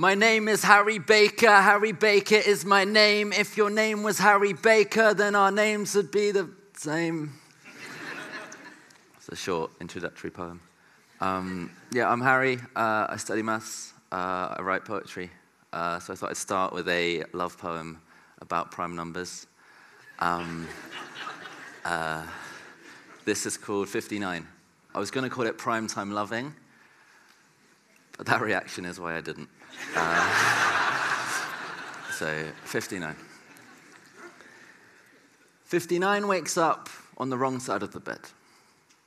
My name is Harry Baker. Harry Baker is my name. If your name was Harry Baker, then our names would be the same. it's a short introductory poem. Um, yeah, I'm Harry. Uh, I study maths. Uh, I write poetry. Uh, so I thought I'd start with a love poem about prime numbers. Um, uh, this is called 59. I was going to call it Prime Time Loving, that reaction is why I didn't. Uh, so, 59. 59 wakes up on the wrong side of the bed,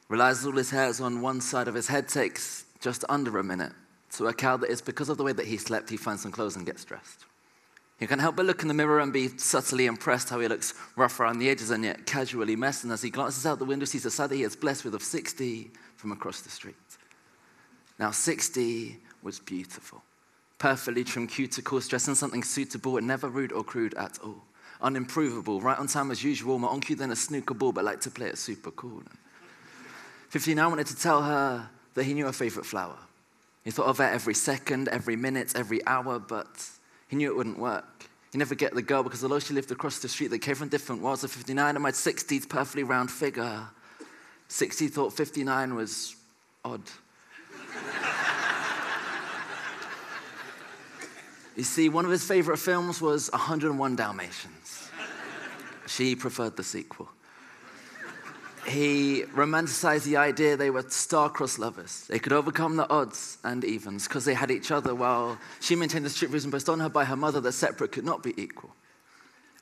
realizes all his hairs on one side of his head, takes just under a minute to out that it's because of the way that he slept, he finds some clothes and gets dressed. He can't help but look in the mirror and be subtly impressed how he looks rough around the edges and yet casually messed. And as he glances out the window, sees a sight that he is blessed with of 60 from across the street. Now, 60 was beautiful. Perfectly trimmed cuticles, dressed in something suitable and never rude or crude at all. Unimprovable, right on time as usual, more on cue than a snooker ball, but like to play it super cool. 59 wanted to tell her that he knew her favorite flower. He thought of her every second, every minute, every hour, but he knew it wouldn't work. He'd never get the girl because although she lived across the street, they came from different worlds. At 59, and my 60s perfectly round figure. 60 thought 59 was odd. You see, one of his favorite films was 101 Dalmatians. She preferred the sequel he romanticized the idea they were star-crossed lovers. They could overcome the odds and evens because they had each other while she maintained the strict rules imposed on her by her mother that separate could not be equal.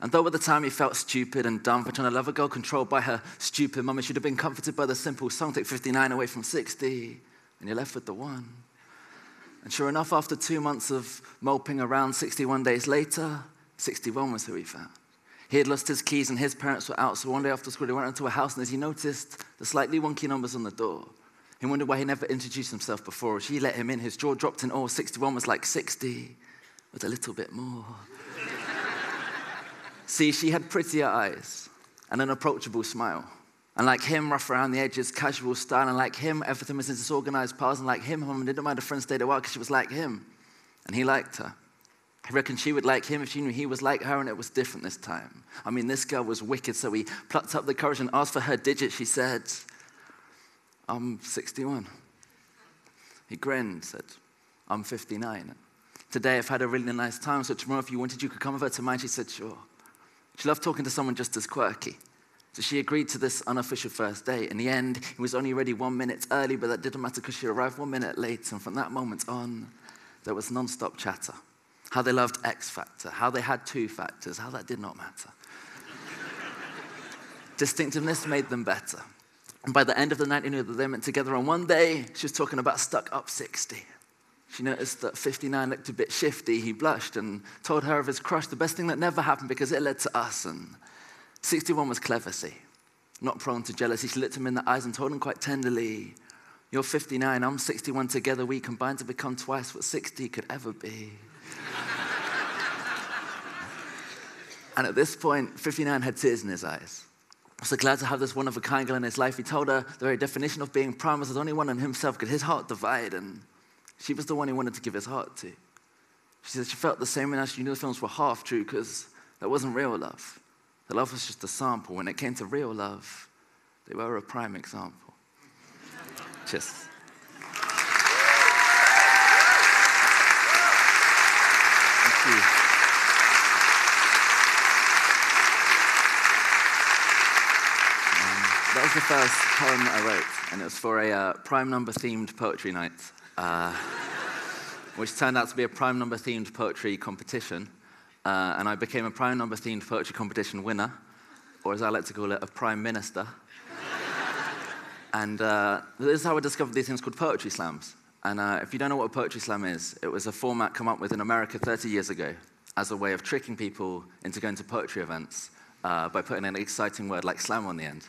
And though at the time he felt stupid and dumb for trying to love a girl controlled by her stupid mum, he should have been comforted by the simple song, take 59 away from 60, and you're left with the one. And sure enough, after two months of moping around, 61 days later, 61 was who he found. He had lost his keys and his parents were out. So one day after school, he went into a house and as he noticed the slightly wonky numbers on the door, he wondered why he never introduced himself before. She let him in. His jaw dropped in awe. 61 was like 60 with a little bit more. See, she had prettier eyes and an approachable smile. And like him, rough around the edges, casual style. And like him, everything was in disorganized piles. And like him, mom didn't mind a friend stayed a while because she was like him. And he liked her. He reckoned she would like him if she knew he was like her, and it was different this time. I mean, this girl was wicked, so he plucked up the courage and asked for her digit. She said, I'm 61. He grinned, said, I'm 59. Today I've had a really nice time, so tomorrow if you wanted, you could come over to mine. She said, sure. She loved talking to someone just as quirky. So she agreed to this unofficial first date. In the end, he was only ready one minute early, but that didn't matter because she arrived one minute late. And from that moment on, there was non stop chatter how they loved X Factor, how they had two factors, how that did not matter. Distinctiveness made them better. And by the end of the night, he knew that they went together. On one day, she was talking about stuck up 60. She noticed that 59 looked a bit shifty. He blushed and told her of his crush, the best thing that never happened because it led to us. And 61 was clever, see, not prone to jealousy. She looked him in the eyes and told him quite tenderly, You're 59, I'm 61. Together we combine to become twice what 60 could ever be. and at this point, 59 had tears in his eyes. So glad to have this one of a kind girl in his life. He told her the very definition of being promised was only one in himself could his heart divide, and she was the one he wanted to give his heart to. She said she felt the same, and she knew the films were half true because that wasn't real love. The love was just a sample. When it came to real love, they were a prime example. Cheers. That was the first poem that I wrote, and it was for a uh, prime number themed poetry night, uh, which turned out to be a prime number themed poetry competition. Uh, and I became a prime number themed poetry competition winner, or as I like to call it, a prime minister. and uh, this is how I discovered these things called poetry slams. And uh, if you don't know what a poetry slam is, it was a format come up with in America 30 years ago as a way of tricking people into going to poetry events uh, by putting an exciting word like slam on the end.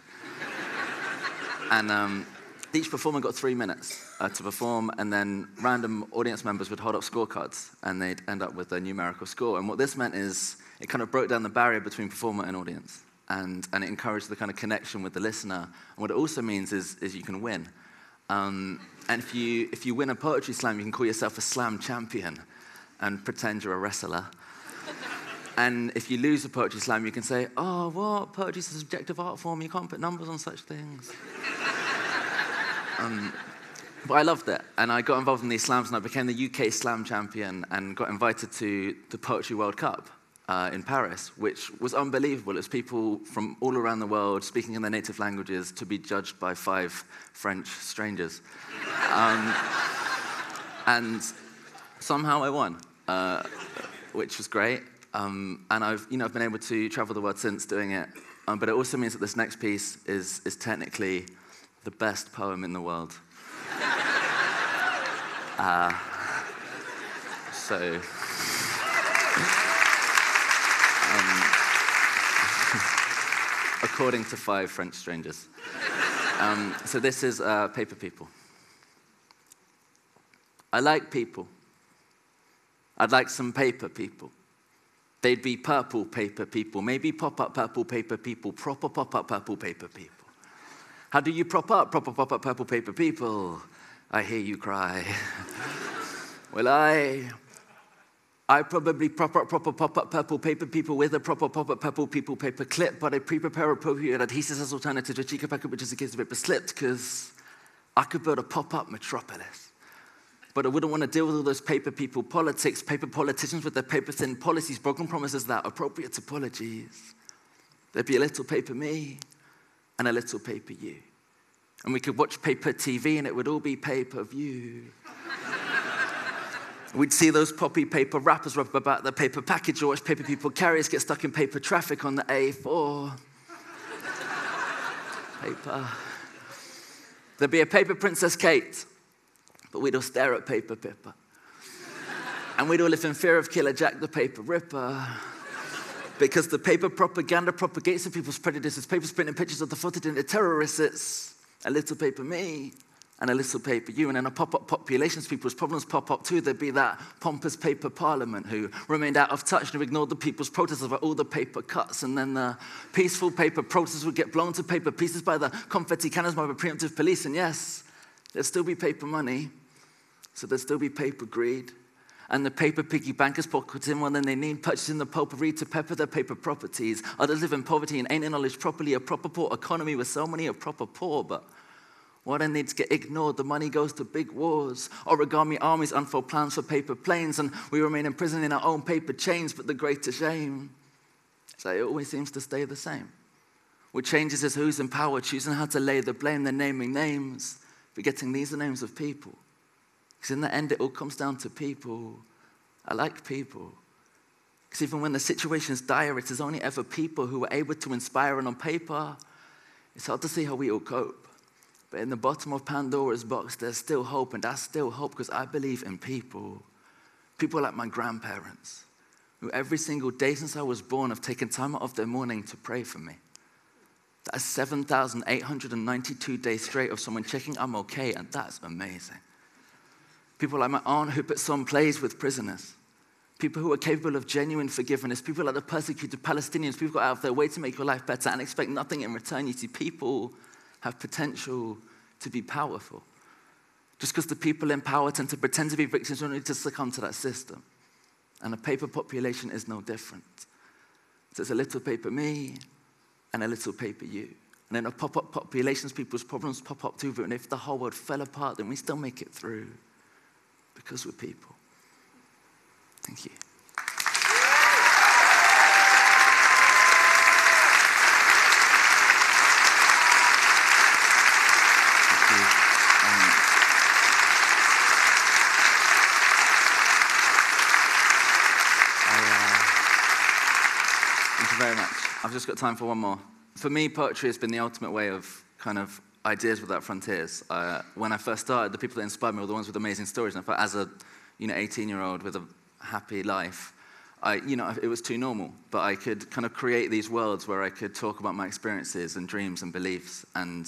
and um, each performer got three minutes uh, to perform, and then random audience members would hold up scorecards, and they'd end up with a numerical score. And what this meant is it kind of broke down the barrier between performer and audience, and, and it encouraged the kind of connection with the listener. And what it also means is, is you can win. Um, and if you, if you win a poetry slam, you can call yourself a slam champion. and pretend you're a wrestler. and if you lose a poetry slam, you can say, oh, what? Poetry is a subjective art form. You can't put numbers on such things. Um, but I loved it. And I got involved in these slams and I became the UK slam champion and got invited to the Poetry World Cup uh, in Paris, which was unbelievable. It was people from all around the world speaking in their native languages to be judged by five French strangers. Um, and somehow I won, uh, which was great. Um, and I've, you know, I've been able to travel the world since doing it. Um, but it also means that this next piece is, is technically the best poem in the world. Uh, so, um, according to five French strangers. Um, so this is uh, Paper People. I like people. I'd like some paper people. They'd be purple paper people, maybe pop up purple paper people, proper pop up purple paper people. How do you prop up proper pop up purple paper people? I hear you cry. well, I, I probably prop up proper pop up purple paper people with a proper pop up purple people paper clip, but I pre prepare appropriate adhesives as alternative to a cheaper packet, which is in case the paper slipped, because I could build a pop up metropolis. But I wouldn't want to deal with all those paper people politics, paper politicians with their paper thin policies, broken promises that appropriate apologies. There'd be a little paper me and a little paper you. And we could watch paper TV and it would all be pay per view. We'd see those poppy paper wrappers rub about the paper package or watch paper people carriers get stuck in paper traffic on the A4. paper. There'd be a paper Princess Kate but we'd all stare at Paper Pippa. and we'd all live in fear of Killer Jack the Paper Ripper. Because the paper propaganda propagates the people's prejudices. Paper printing pictures of the footage and the terrorists. It's a little paper me and a little paper you. And in a pop up populations, people's problems pop up too. There'd be that pompous paper parliament who remained out of touch and ignored the people's protests about all the paper cuts. And then the peaceful paper protests would get blown to paper pieces by the confetti cannons by the preemptive police. And yes, there'd still be paper money, so there'd still be paper greed. And the paper piggy bankers pocket in more than they need, purchasing the potpourri to pepper their paper properties. Others live in poverty and ain't acknowledged properly a proper poor economy with so many a proper poor. But what I need to get ignored, the money goes to big wars. Origami armies unfold plans for paper planes, and we remain imprisoned in our own paper chains. But the greater shame that it always seems to stay the same. What changes is who's in power, choosing how to lay the blame, they're naming names, forgetting these are names of people. Because in the end, it all comes down to people. I like people. Because even when the situation's dire, it is only ever people who are able to inspire. And on paper, it's hard to see how we all cope. But in the bottom of Pandora's box, there's still hope. And that's still hope because I believe in people. People like my grandparents, who every single day since I was born have taken time out of their morning to pray for me. That's 7,892 days straight of someone checking I'm okay, and that's amazing. People like my aunt who put on plays with prisoners. People who are capable of genuine forgiveness. People like the persecuted Palestinians. People go out of their way to make your life better and expect nothing in return. You see, people have potential to be powerful. Just because the people in power tend to pretend to be victims, don't need to succumb to that system. And a paper population is no different. So it's a little paper me and a little paper you. And in a pop up populations, people's problems pop up too. And if the whole world fell apart, then we still make it through because we're people. Thank you. Um, uh, thank you very much. I've just got time for one more. For me, poetry has been the ultimate way of kind of ideas without frontiers. Uh, when I first started, the people that inspired me were the ones with amazing stories. And I thought, as a you know 18 year old with a happy life, I, you know, it was too normal. But I could kind of create these worlds where I could talk about my experiences and dreams and beliefs. And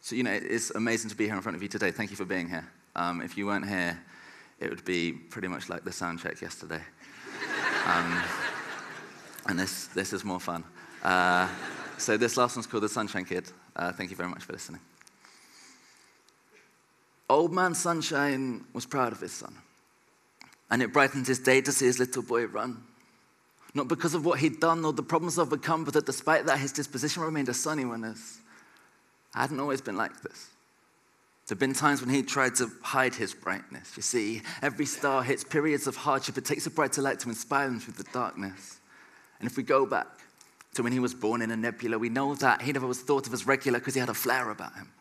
so, you know, it's amazing to be here in front of you today. Thank you for being here. Um, if you weren't here, it would be pretty much like the sound check yesterday. Um, and this, this is more fun. Uh, so this last one's called The Sunshine Kid. Uh, thank you very much for listening. Old Man Sunshine was proud of his son. And it brightened his day to see his little boy run. Not because of what he'd done or the problems overcome, but that despite that, his disposition remained a sunny one as I hadn't always been like this. There have been times when he tried to hide his brightness. You see, every star hits periods of hardship. It takes a brighter light to inspire them through the darkness. And if we go back to when he was born in a nebula, we know that he never was thought of as regular because he had a flare about him.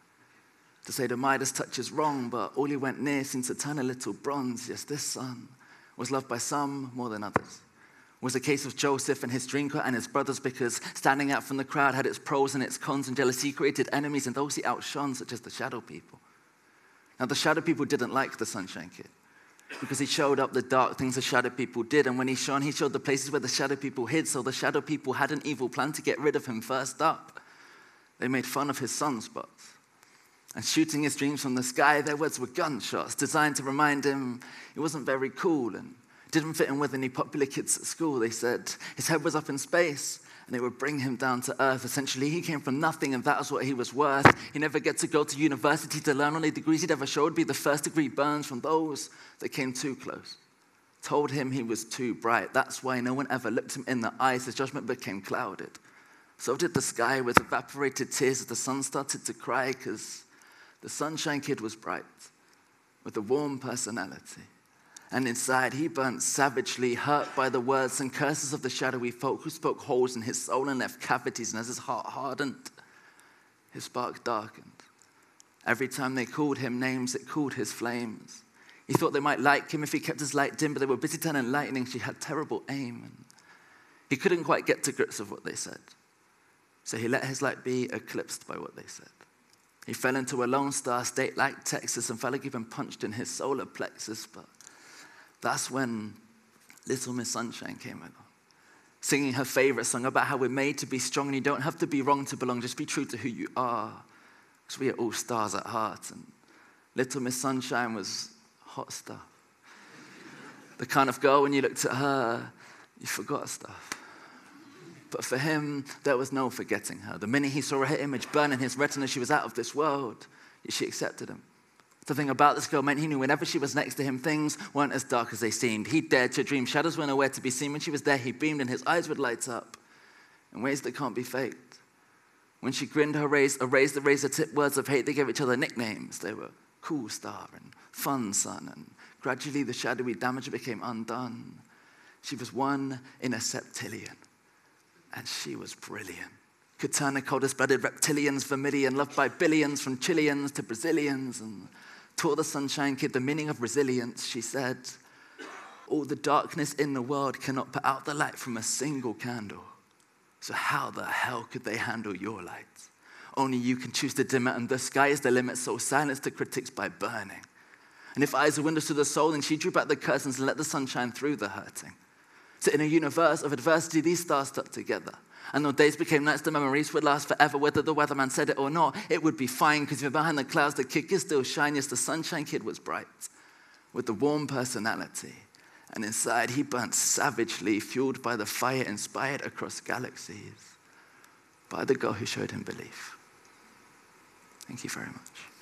To say the Midas touch is wrong, but all he went near since a little bronze. Yes, this son was loved by some more than others. Was a case of Joseph and his drinker and his brothers because standing out from the crowd had its pros and its cons, and jealousy created enemies and those he outshone, such as the shadow people. Now, the shadow people didn't like the sunshine kid because he showed up the dark things the shadow people did. And when he shone, he showed the places where the shadow people hid. So the shadow people had an evil plan to get rid of him first up. They made fun of his sunspots. And shooting his dreams from the sky, their words were gunshots designed to remind him he wasn't very cool and didn't fit in with any popular kids at school. They said his head was up in space and it would bring him down to earth. Essentially, he came from nothing, and that was what he was worth. He never get to go to university to learn only degrees he'd ever show would be the first degree burns from those that came too close. Told him he was too bright. That's why no one ever looked him in the eyes. His judgment became clouded. So did the sky with evaporated tears as the sun started to cry because the sunshine kid was bright with a warm personality and inside he burnt savagely, hurt by the words and curses of the shadowy folk who spoke holes in his soul and left cavities, and as his heart hardened, his spark darkened. Every time they called him names, it cooled his flames. He thought they might like him if he kept his light dim, but they were busy turning lightning. She had terrible aim. And he couldn't quite get to grips with what they said. So he let his light be eclipsed by what they said. He fell into a lone star state like Texas and felt like even punched in his solar plexus, but that's when Little Miss Sunshine came along, singing her favorite song about how we're made to be strong and you don't have to be wrong to belong, just be true to who you are. Because we are all stars at heart. And Little Miss Sunshine was hot stuff. the kind of girl, when you looked at her, you forgot stuff. But for him, there was no forgetting her. The minute he saw her image burn in his retina, she was out of this world. Yet she accepted him. The thing about this girl meant he knew whenever she was next to him, things weren't as dark as they seemed. He dared to dream. Shadows were nowhere to be seen. When she was there, he beamed and his eyes would light up in ways that can't be faked. When she grinned her raised, erased the razor tip words of hate, they gave each other nicknames. They were Cool Star and Fun Sun, and gradually the shadowy damage became undone. She was one in a septillion, and she was brilliant. Could turn the coldest blooded reptilians vermilion, loved by billions from Chileans to Brazilians, and taught the Sunshine Kid the meaning of resilience. She said, All the darkness in the world cannot put out the light from a single candle. So, how the hell could they handle your light? Only you can choose to dim it, and the sky is the limit, so silence the critics by burning. And if eyes are windows to the soul, then she drew back the curtains and let the sunshine through the hurting. So, in a universe of adversity, these stars stuck together. And though days became nights, the memories would last forever. Whether the weatherman said it or not, it would be fine because you're behind the clouds, the kid is still shine. Yes, the sunshine kid was bright with the warm personality. And inside, he burnt savagely, fueled by the fire inspired across galaxies by the girl who showed him belief. Thank you very much.